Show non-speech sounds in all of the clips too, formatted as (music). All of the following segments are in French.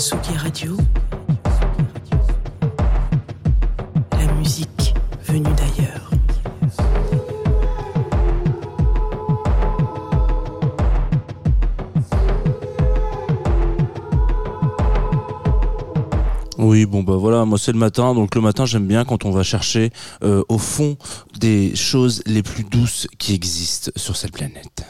Radio. La musique venue d'ailleurs. Oui, bon bah voilà, moi c'est le matin, donc le matin j'aime bien quand on va chercher euh, au fond des choses les plus douces qui existent sur cette planète.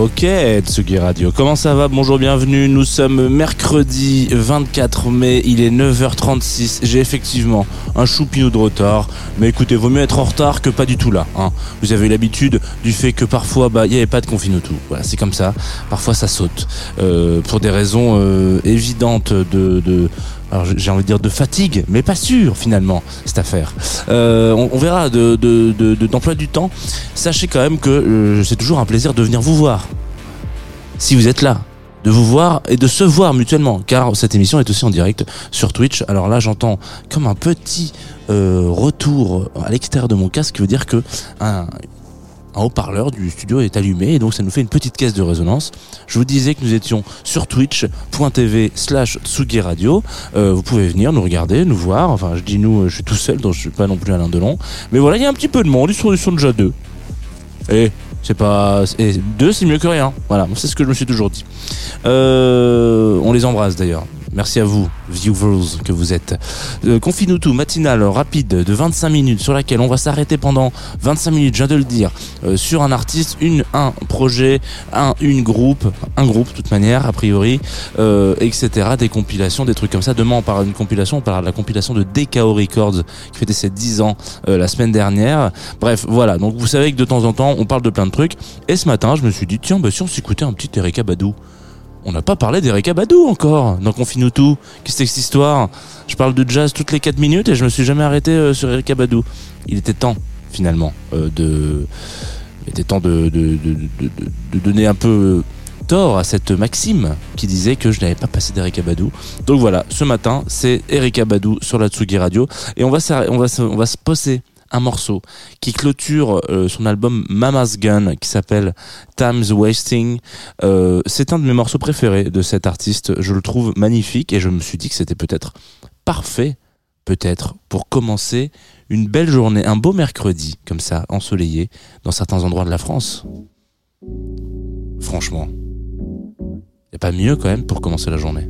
Ok, Tsugi Radio, comment ça va? Bonjour, bienvenue, nous sommes mercredi 24 mai, il est 9h36, j'ai effectivement un choupinou de retard, mais écoutez, vaut mieux être en retard que pas du tout là. Hein. Vous avez l'habitude du fait que parfois, bah, il n'y avait pas de confine tout. Voilà, c'est comme ça, parfois ça saute, euh, pour des raisons euh, évidentes de... de alors j'ai envie de dire de fatigue, mais pas sûr finalement cette affaire. Euh, on, on verra de, de, de- de- d'emploi du temps. Sachez quand même que euh, c'est toujours un plaisir de venir vous voir. Si vous êtes là, de vous voir et de se voir mutuellement, car cette émission est aussi en direct sur Twitch. Alors là, j'entends comme un petit euh, retour à l'extérieur de mon casque, qui veut dire que un haut-parleur du studio est allumé et donc ça nous fait une petite caisse de résonance. Je vous disais que nous étions sur twitch.tv slash Tsugi Radio. Euh, vous pouvez venir nous regarder, nous voir. Enfin, je dis nous, euh, je suis tout seul, donc je suis pas non plus Alain Delon. Mais voilà, il y a un petit peu de monde, ils sont, ils sont déjà deux. Et c'est pas... Et deux, c'est mieux que rien. Voilà, c'est ce que je me suis toujours dit. Euh, on les embrasse d'ailleurs. Merci à vous, viewers que vous êtes. Euh, Confine-nous tout, matinale rapide de 25 minutes sur laquelle on va s'arrêter pendant 25 minutes, je viens de le dire, euh, sur un artiste, une, un projet, un, une groupe, un groupe de toute manière, a priori, euh, etc. Des compilations, des trucs comme ça. Demain, on parlera d'une compilation, on parlera de la compilation de DKO Records qui fêtait ses 10 ans euh, la semaine dernière. Bref, voilà. Donc vous savez que de temps en temps, on parle de plein de trucs. Et ce matin, je me suis dit, tiens, bah, si on s'écoutait un petit Erika Badou. On n'a pas parlé d'Erika Badou encore dans Confine tout. Qu'est-ce que c'est cette histoire? Je parle de jazz toutes les 4 minutes et je me suis jamais arrêté euh, sur Erika Badou. Il était temps, finalement, euh, de. Il était temps de, de, de, de- donner un peu tort à cette maxime qui disait que je n'avais pas passé d'Erika Badou. Donc voilà, ce matin, c'est Erika Badou sur la Tsugi Radio. Et on va, on va, on va se poser un morceau qui clôture euh, son album Mama's Gun qui s'appelle Time's Wasting. Euh, c'est un de mes morceaux préférés de cet artiste. Je le trouve magnifique et je me suis dit que c'était peut-être parfait, peut-être, pour commencer une belle journée, un beau mercredi, comme ça, ensoleillé, dans certains endroits de la France. Franchement. Y a pas mieux quand même pour commencer la journée.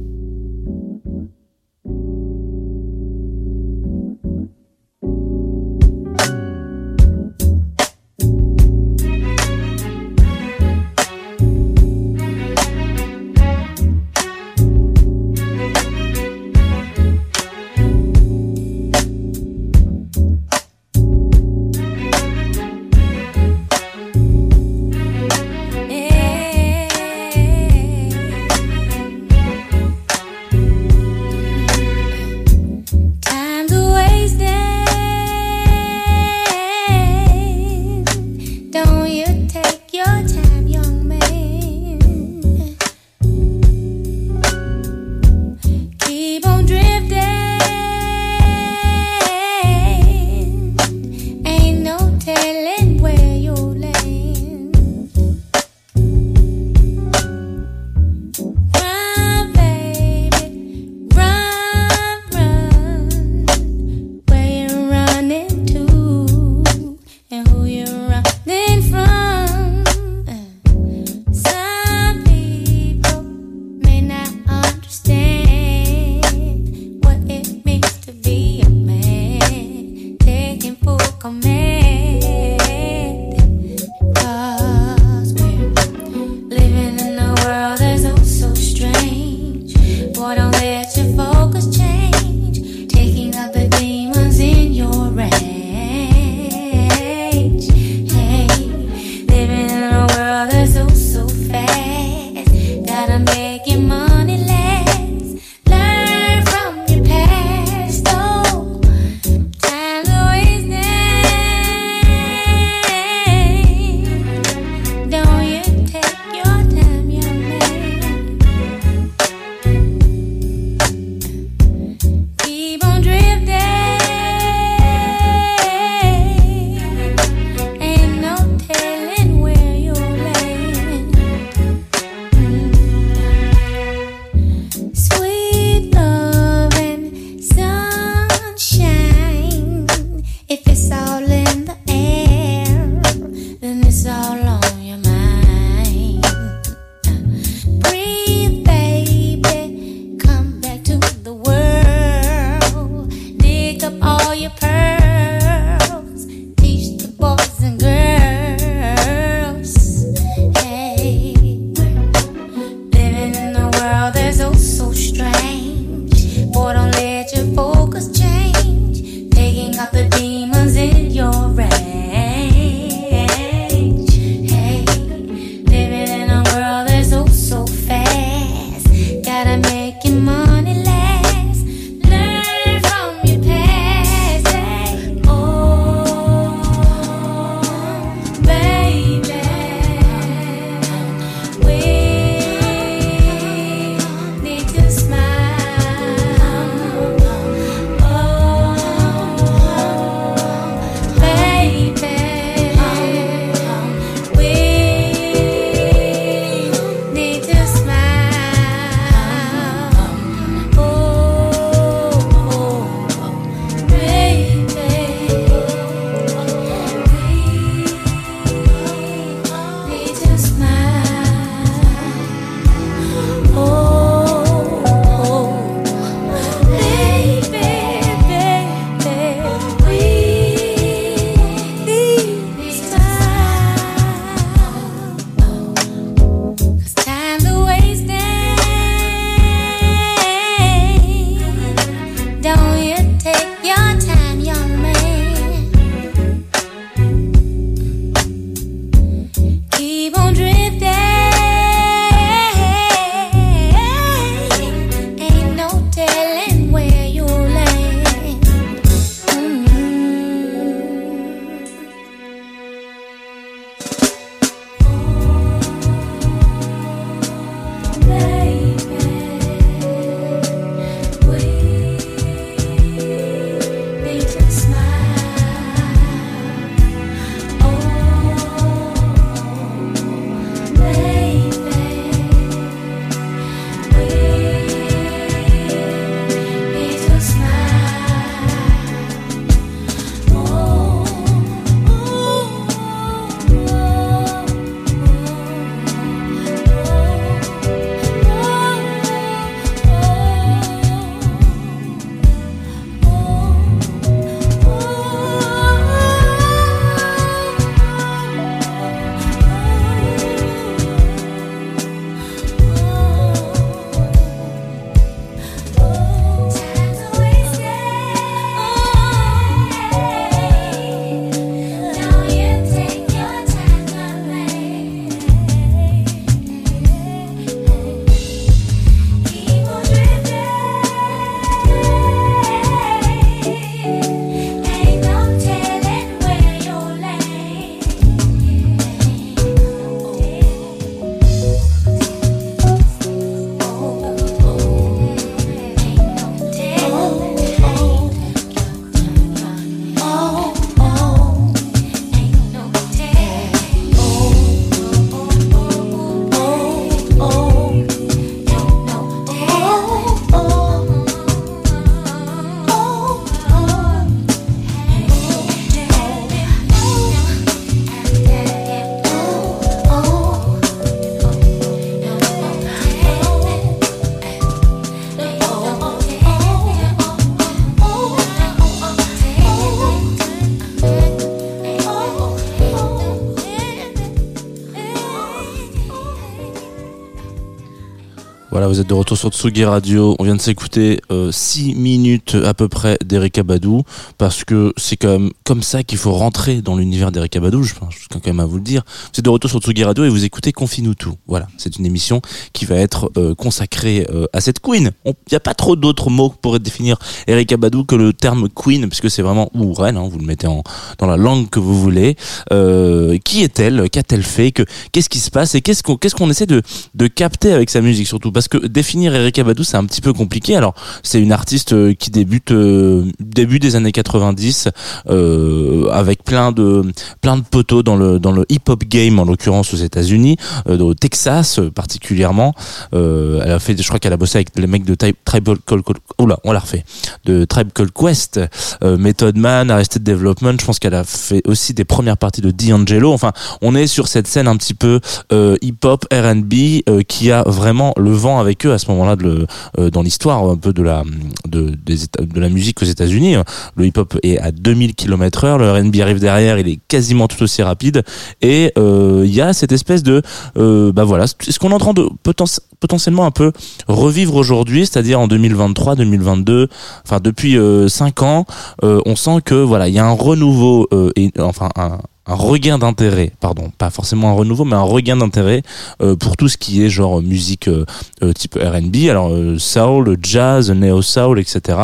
Vous êtes de retour sur Tsugi Radio. On vient de s'écouter 6 minutes à peu près d'Erika Badou parce que c'est quand même comme ça qu'il faut rentrer dans l'univers d'Erika Badou. Je pense quand même à vous le dire. Vous êtes de retour sur Tsugi Radio et vous écoutez Confine-nous tout. Voilà, c'est une émission qui va être euh, consacrée euh, à cette queen. Il n'y a pas trop d'autres mots pour définir Erika Badou que le terme queen puisque c'est vraiment ou reine. Hein, vous le mettez dans la langue que vous voulez. Euh, qui est-elle? Qu'a-t-elle fait? Que qu'est-ce qui se passe? Et qu'est-ce qu'on qu'est-ce qu'on essaie de de capter avec sa musique surtout? Parce que définir Erika Badou c'est un petit peu compliqué. Alors c'est une artiste euh, qui débute euh, début des années 90 euh, avec plein de plein de poteaux dans le dans le hip hop game en l'occurrence aux États-Unis, au Texas particulièrement. Elle a fait, je crois qu'elle a bossé avec les mecs de Tribal Call, Call on l'a refait, de Tribe Called Quest, Method Man, Arrested Development. Je pense qu'elle a fait aussi des premières parties de D'Angelo. Enfin, on est sur cette scène un petit peu euh, hip hop R&B qui a vraiment le vent avec eux à ce moment-là le, euh, dans l'histoire un peu de la de la musique aux États-Unis. Le hip hop est à 2000 km heure, le R&B arrive derrière, il est quasiment tout aussi rapide et euh, il y a cette espèce de euh, bah voilà, ce qu'on est en train de poten- potentiellement un peu revivre aujourd'hui, c'est-à-dire en 2023, 2022, enfin depuis 5 ans, on sent que voilà, il y a un renouveau et enfin un un regain d'intérêt, pardon, pas forcément un renouveau, mais un regain d'intérêt euh, pour tout ce qui est genre musique euh, euh, type R&B, alors euh, soul, jazz, neo soul, etc.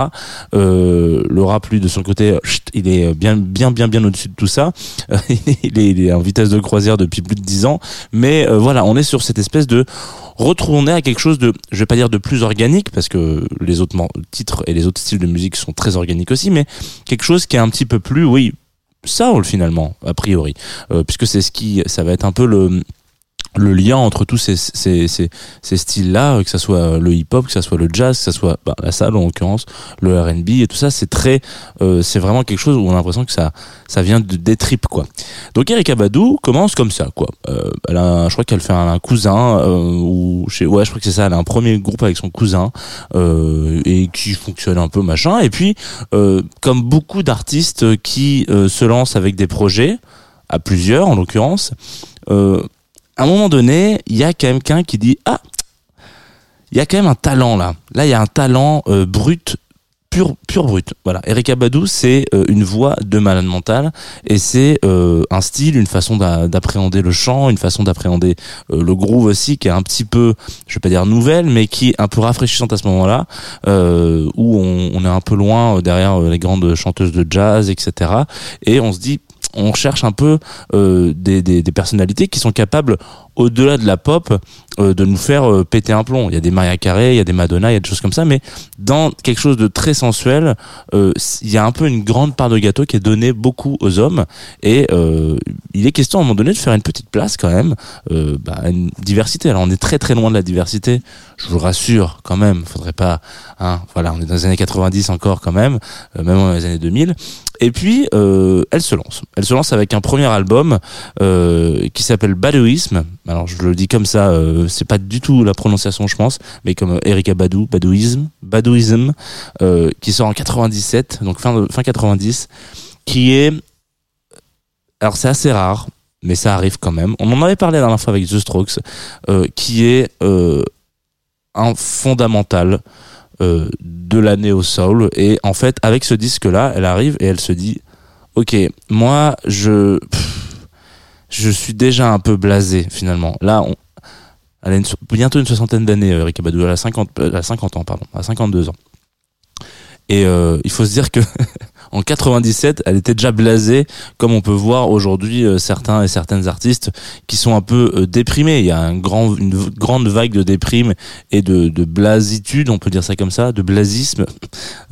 Euh, le rap lui de son côté, euh, chut, il est bien, bien, bien, bien au-dessus de tout ça. Euh, (laughs) il, est, il est en vitesse de croisière depuis plus de 10 ans, mais euh, voilà, on est sur cette espèce de retourner à quelque chose de, je vais pas dire de plus organique parce que les autres titres et les autres styles de musique sont très organiques aussi, mais quelque chose qui est un petit peu plus, oui, soul finalement a priori, Euh, puisque c'est ce qui, ça va être un peu le le lien entre tous ces, ces, ces, ces styles-là, que ça soit le hip-hop, que ça soit le jazz, que ça soit bah, la salle en l'occurrence, le R&B et tout ça, c'est très, euh, c'est vraiment quelque chose où on a l'impression que ça, ça vient de, des tripes quoi. Donc Erika Badou commence comme ça quoi. Euh, elle a, je crois qu'elle fait un, cousin euh, ou chez, ouais, je crois que c'est ça. Elle a un premier groupe avec son cousin euh, et qui fonctionne un peu machin. Et puis, euh, comme beaucoup d'artistes qui euh, se lancent avec des projets à plusieurs en l'occurrence. Euh, à un moment donné, il y a quelqu'un qui dit ah, il y a quand même un talent là. Là, il y a un talent euh, brut, pur, pur brut. Voilà. Erika Badou, c'est euh, une voix de malade mental et c'est euh, un style, une façon d'a- d'appréhender le chant, une façon d'appréhender euh, le groove aussi, qui est un petit peu, je vais pas dire nouvelle, mais qui est un peu rafraîchissante à ce moment-là, euh, où on, on est un peu loin euh, derrière les grandes chanteuses de jazz, etc. Et on se dit on cherche un peu euh, des, personnalités qui sont capables, au-delà de la pop, euh, de nous faire euh, péter un plomb. Il y a des Maria Carey, il y a des Madonna, il y a des choses comme ça, mais dans quelque chose de très sensuel, euh, il y a un peu une grande part de gâteau qui est donnée beaucoup aux hommes, et euh, il est question à un moment donné de faire une petite place quand même, euh, bah, une diversité. Alors on est très très loin de la diversité, je vous rassure quand même, faudrait pas, hein, voilà, on est dans les années 90 encore quand même, euh, même dans les années 2000. Et puis, euh, elle se lance. Elle se lance avec un premier album euh, qui s'appelle Badouisme. Alors, je le dis comme ça, euh, c'est pas du tout la prononciation, je pense, mais comme euh, Erika Badou, Badouisme, Badouisme, euh, qui sort en 97, donc fin, fin 90, qui est... Alors, c'est assez rare, mais ça arrive quand même. On en avait parlé la dernière fois avec The Strokes, euh, qui est un fondamental de la néo soul et en fait avec ce disque là elle arrive et elle se dit ok moi je je suis déjà un peu blasé finalement. Là elle a bientôt une soixantaine d'années euh, Erika Badou elle a 50 euh, elle a 50 ans pardon. A 52 ans. Et euh, il faut se dire que (laughs) en 97 elle était déjà blasée comme on peut voir aujourd'hui euh, certains et certaines artistes qui sont un peu euh, déprimés il y a une grande vague de déprime et de, de blasitude, on peut dire ça comme ça, de blasisme.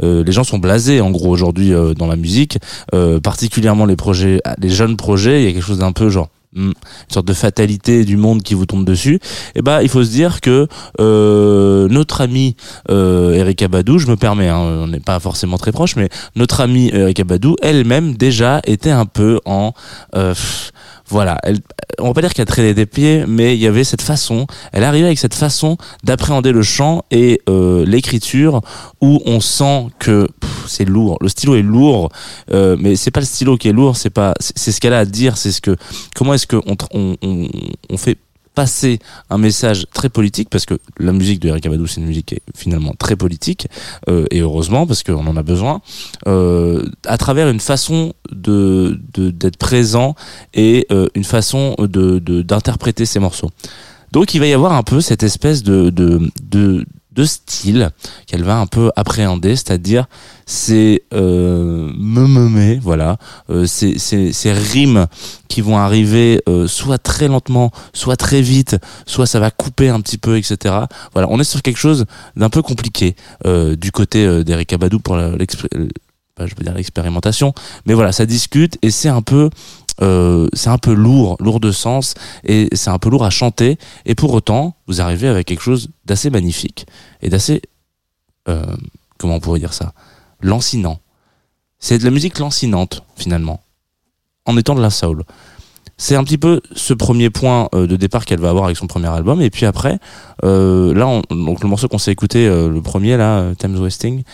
Euh, les gens sont blasés en gros aujourd'hui dans la musique, particulièrement les les jeunes projets. Il y a quelque chose d'un peu genre une sorte de fatalité du monde qui vous tombe dessus. Et ben il faut se dire que euh, notre ami euh, Erika Badou, je me permets, hein, on n'est pas forcément très proche, mais notre amie Erika Badou, elle-même déjà était un peu en euh, voilà, elle, on va pas dire qu'elle traînait des pieds, mais il y avait cette façon, elle arrivait avec cette façon d'appréhender le chant et euh, l'écriture où on sent que c'est lourd, le stylo est lourd, euh, mais c'est pas le stylo qui est lourd, c'est pas, c'est ce qu'elle a à dire, c'est ce que, comment est-ce que on, on, on fait passer un message très politique parce que la musique de Eric Abadou c'est une musique qui est finalement très politique euh, et heureusement parce qu'on en a besoin euh, à travers une façon de d'être présent et euh, une façon de d'interpréter ces morceaux. Donc il va y avoir un peu cette espèce de de style qu'elle va un peu appréhender, c'est-à-dire ces euh, voilà, euh, ces, rimes qui vont arriver euh, soit très lentement, soit très vite, soit ça va couper un petit peu, etc. Voilà, on est sur quelque chose d'un peu compliqué euh, du côté d'Eric Abadou pour je veux dire l'expérimentation, mais voilà, ça discute et c'est un peu euh, c'est un peu lourd, lourd de sens, et c'est un peu lourd à chanter, et pour autant, vous arrivez avec quelque chose d'assez magnifique, et d'assez, euh, comment on pourrait dire ça, lancinant. C'est de la musique lancinante, finalement, en étant de la soul. C'est un petit peu ce premier point euh, de départ qu'elle va avoir avec son premier album, et puis après, euh, là, donc le morceau qu'on s'est écouté, euh, le premier, là, Thames Wasting,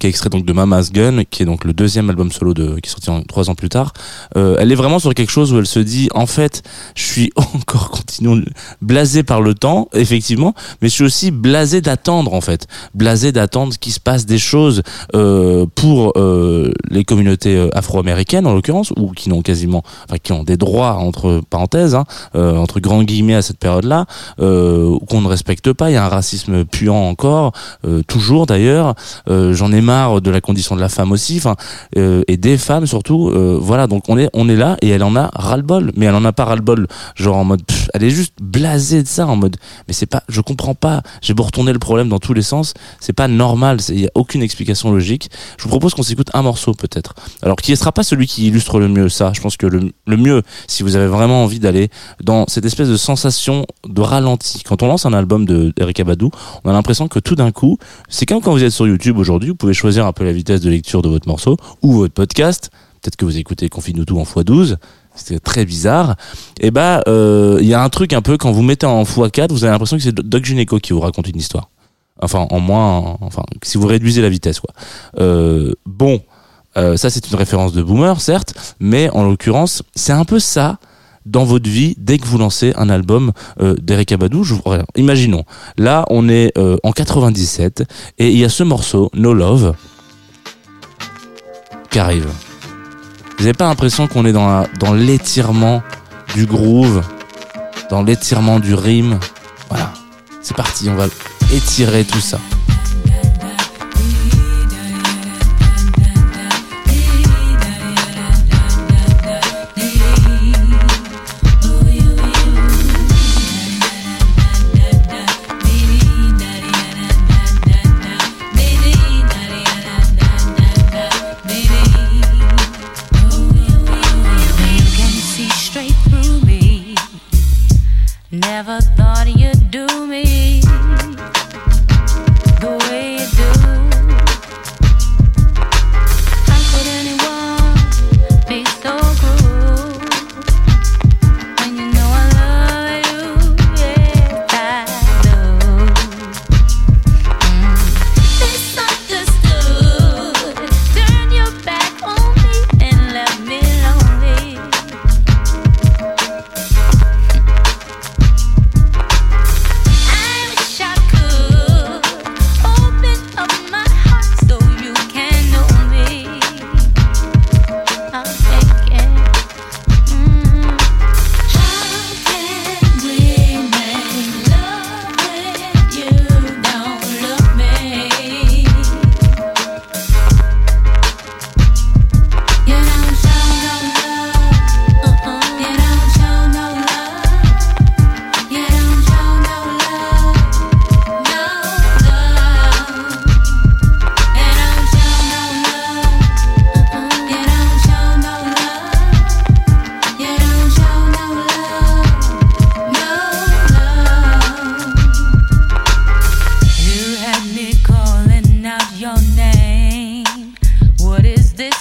qui est extrait donc de Mama's Gun, qui est donc le deuxième album solo de, qui est sorti en, trois ans plus tard. Euh, elle est vraiment sur quelque chose où elle se dit, en fait, je suis (laughs) encore continuant blasé par le temps, effectivement, mais je suis aussi blasé d'attendre, en fait, blasé d'attendre qu'il se passe des choses euh, pour euh, les communautés euh, afro-américaines en l'occurrence, ou qui n'ont quasiment, enfin, qui ont des droits entre parenthèses, hein, euh, entre grands guillemets à cette période-là, euh, qu'on ne respecte pas. Il y a un racisme puant encore, toujours d'ailleurs. J'en ai de la condition de la femme aussi, enfin euh, et des femmes surtout. Euh, voilà, donc on est on est là et elle en a ras le bol, mais elle en a pas ras le bol, genre en mode, elle est juste blasée de ça, en mode, mais c'est pas, je comprends pas. J'ai beau retourner le problème dans tous les sens, c'est pas normal, il y a aucune explication logique. Je vous propose qu'on s'écoute un morceau peut-être. Alors qui ne sera pas celui qui illustre le mieux ça. Je pense que le, le mieux, si vous avez vraiment envie d'aller dans cette espèce de sensation de ralenti. Quand on lance un album de Eric Abadou, on a l'impression que tout d'un coup, c'est comme quand vous êtes sur YouTube aujourd'hui, vous pouvez choisir un peu la vitesse de lecture de votre morceau ou votre podcast. Peut-être que vous écoutez Confine tout en x12 c'était très bizarre. Et bah, il y a un truc un peu quand vous mettez en x4, vous avez l'impression que c'est Doc Gineco qui vous raconte une histoire. Enfin, en moins, enfin, si vous réduisez la vitesse, quoi. Euh, bon, euh, ça c'est une référence de boomer, certes, mais en l'occurrence, c'est un peu ça dans votre vie dès que vous lancez un album euh, d'Eric Abadou. Je, imaginons, là on est euh, en 97 et il y a ce morceau No Love qui arrive. Vous n'avez pas l'impression qu'on est dans l'étirement du groove, dans l'étirement du rime? Voilà, c'est parti, on va étirer tout ça.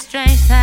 strange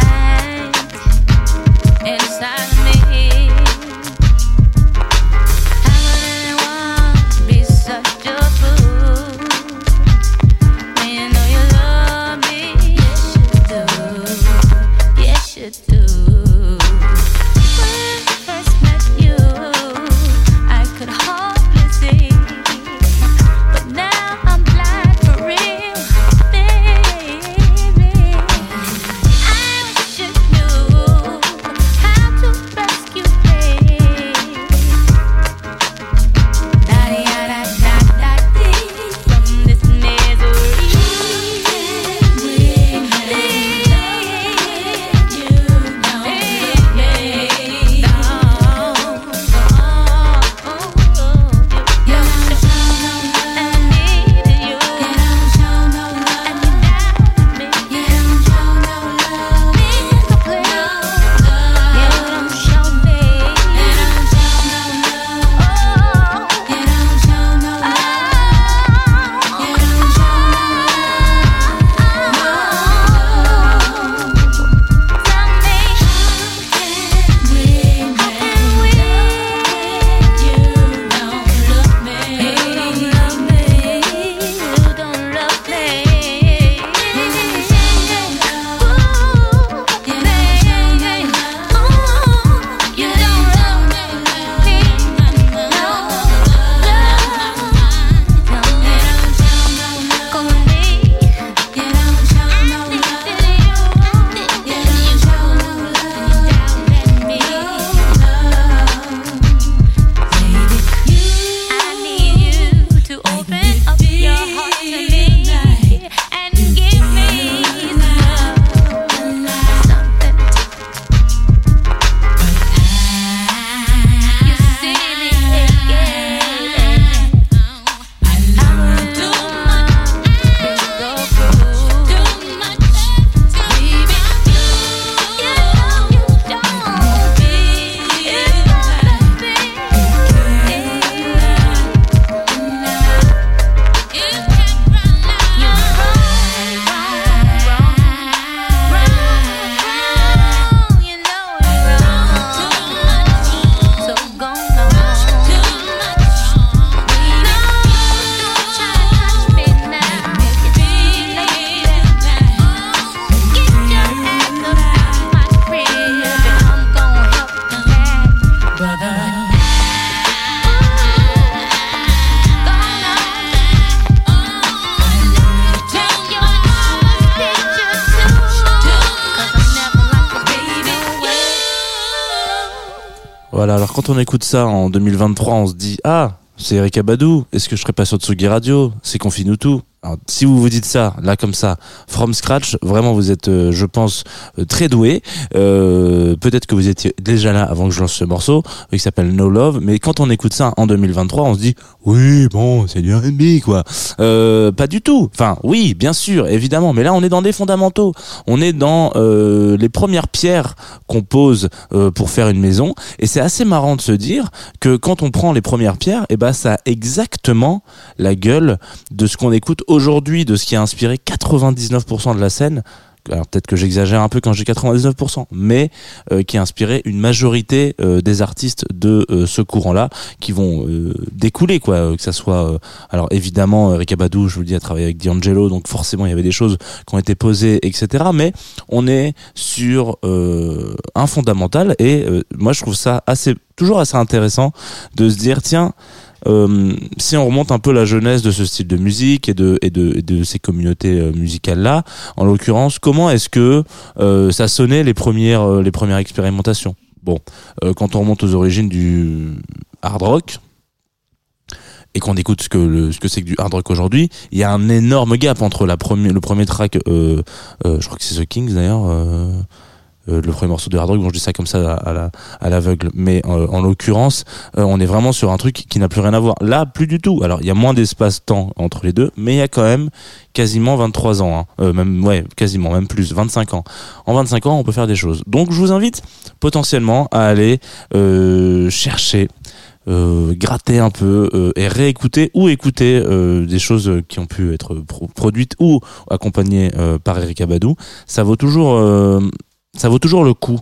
quand on écoute ça en 2023, on se dit Ah, c'est Eric Abadou, est-ce que je serais pas sur Tsugi Radio? C'est Confine tout? Alors, si vous vous dites ça, là comme ça, from scratch, vraiment vous êtes, euh, je pense, euh, très doué. Euh, Peut-être que vous étiez déjà là avant que je lance ce morceau, qui s'appelle No Love. Mais quand on écoute ça en 2023, on se dit oui, bon, c'est du R&B quoi. Euh, pas du tout. Enfin, oui, bien sûr, évidemment. Mais là, on est dans des fondamentaux. On est dans les premières pierres qu'on pose pour faire une maison. Et c'est assez marrant de se dire que quand on prend les premières pierres, et ben ça a exactement la gueule de ce qu'on écoute aujourd'hui, de ce qui a inspiré 99% de la scène. Alors peut-être que j'exagère un peu quand j'ai 99%, mais euh, qui a inspiré une majorité euh, des artistes de euh, ce courant-là, qui vont découler quoi, que ça soit. alors évidemment, Eric Abadou, je vous le dis, a travaillé avec D'Angelo, donc forcément il y avait des choses qui ont été posées, etc. Mais on est sur un fondamental, et moi je trouve ça assez, toujours assez intéressant de se dire tiens. Euh, si on remonte un peu la jeunesse de ce style de musique et de, ces communautés euh, musicales-là, en l'occurrence, comment est-ce que euh, ça sonnait les premières, expérimentations? Bon, quand on remonte aux origines du hard rock, et qu'on écoute ce que c'est que du hard rock aujourd'hui, il y a un énorme gap entre le premier track, je crois que c'est The Kings d'ailleurs, euh, le premier morceau de hard rock, bon je dis ça comme ça à, à la- à l'aveugle, mais euh, en l'occurrence, euh, on est vraiment sur un truc qui n'a plus rien à voir. Là, plus du tout. Alors il y a moins d'espace-temps entre les deux, mais il y a quand même quasiment 23 ans, hein. Euh, même ouais, quasiment, même plus, 25 ans. En 25 ans, on peut faire des choses. Donc je vous invite potentiellement à aller euh, chercher gratter un peu et réécouter ou écouter des choses qui ont pu être pro- produites ou accompagnées par Eric Abadou, ça vaut toujours ça vaut toujours le coup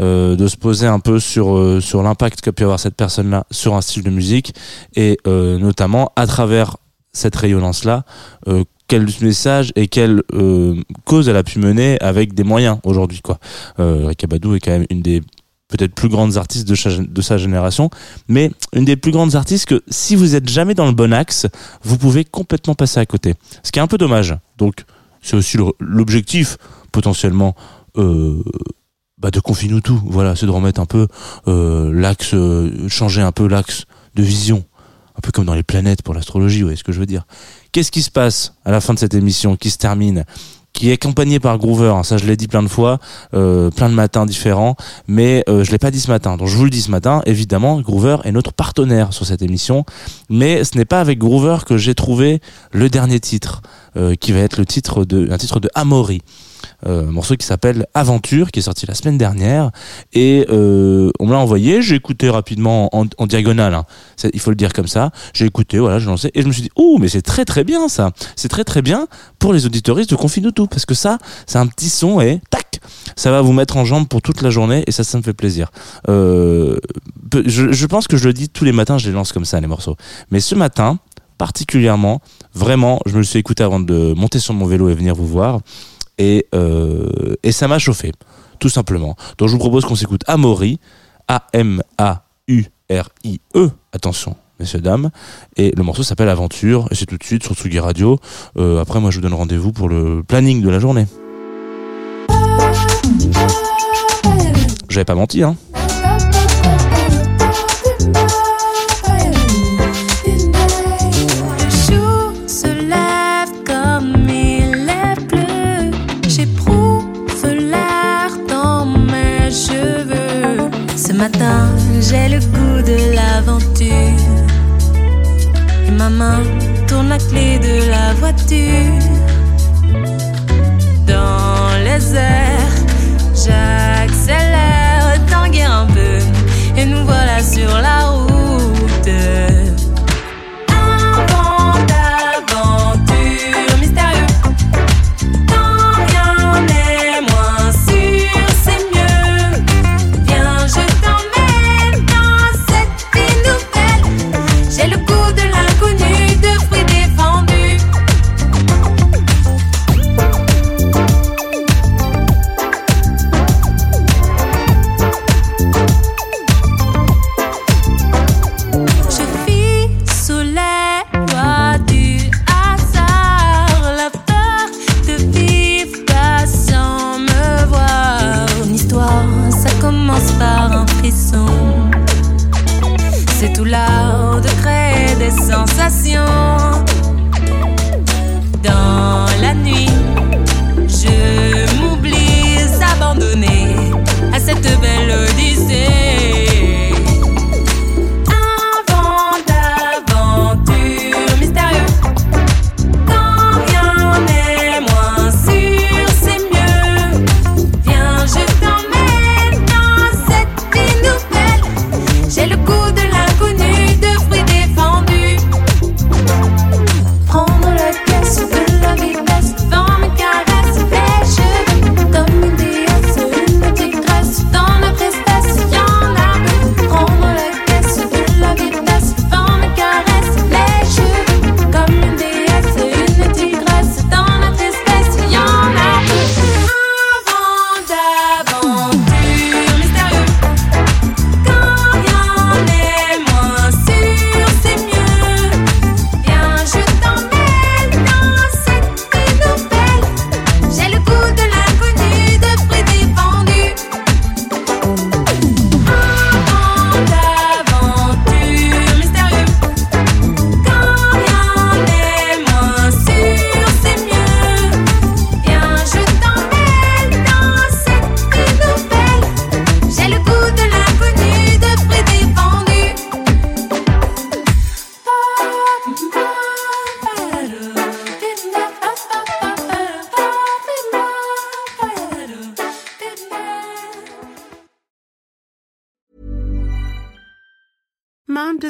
euh, de se poser un peu sur euh, sur l'impact qu'a pu avoir cette personne-là sur un style de musique et euh, notamment à travers cette rayonnance-là, euh, quel message et quelle cause elle a pu mener avec des moyens aujourd'hui quoi. Euh, est quand même une des peut-être plus grandes artistes de, cha- de sa génération, mais une des plus grandes artistes que si vous êtes jamais dans le bon axe, vous pouvez complètement passer à côté. Ce qui est un peu dommage. Donc c'est aussi l'objectif potentiellement euh, bah, de confiner tout. Voilà, c'est de remettre un peu euh, l'axe, euh, changer un peu l'axe de vision. Un peu comme dans les planètes pour l'astrologie, vous voyez ce que je veux dire. Qu'est-ce qui se passe à la fin de cette émission qui se termine qui est accompagné par Groover, hein, ça je l'ai dit plein de fois, euh, plein de matins différents, mais euh, je l'ai pas dit ce matin. Donc je vous le dis ce matin, évidemment, Groover est notre partenaire sur cette émission, mais ce n'est pas avec Groover que j'ai trouvé le dernier titre, euh, qui va être le titre de un titre de Amaury. Euh, un morceau qui s'appelle Aventure, qui est sorti la semaine dernière, et euh, on me l'a envoyé. J'ai écouté rapidement en, diagonale, hein. Il faut le dire comme ça. J'ai écouté, voilà, j'ai lancé, et je me suis dit, oh, mais c'est très très bien ça. C'est très très bien pour les auditoristes de Confine tout, parce que ça, c'est un petit son et tac, ça va vous mettre en jambe pour toute la journée, et ça, ça me fait plaisir. Euh, je, pense que je le dis tous les matins, je les lance comme ça les morceaux. Mais ce matin, particulièrement, vraiment, je me suis écouté avant de monter sur mon vélo et venir vous voir et, euh, et ça m'a chauffé, tout simplement. Donc je vous propose qu'on s'écoute Amaury, A-M-A-U-R-I-E, attention, messieurs, dames, et le morceau s'appelle Aventure, et c'est tout de suite sur Tsugi Radio. Euh, après, moi, je vous donne rendez-vous pour le planning de la journée. J'avais pas menti, hein. Matin, j'ai le goût de l'aventure. Ma main tourne la clé de la voiture. Dans les airs, j'accélère, tanguer un peu. Et nous voilà sur la route.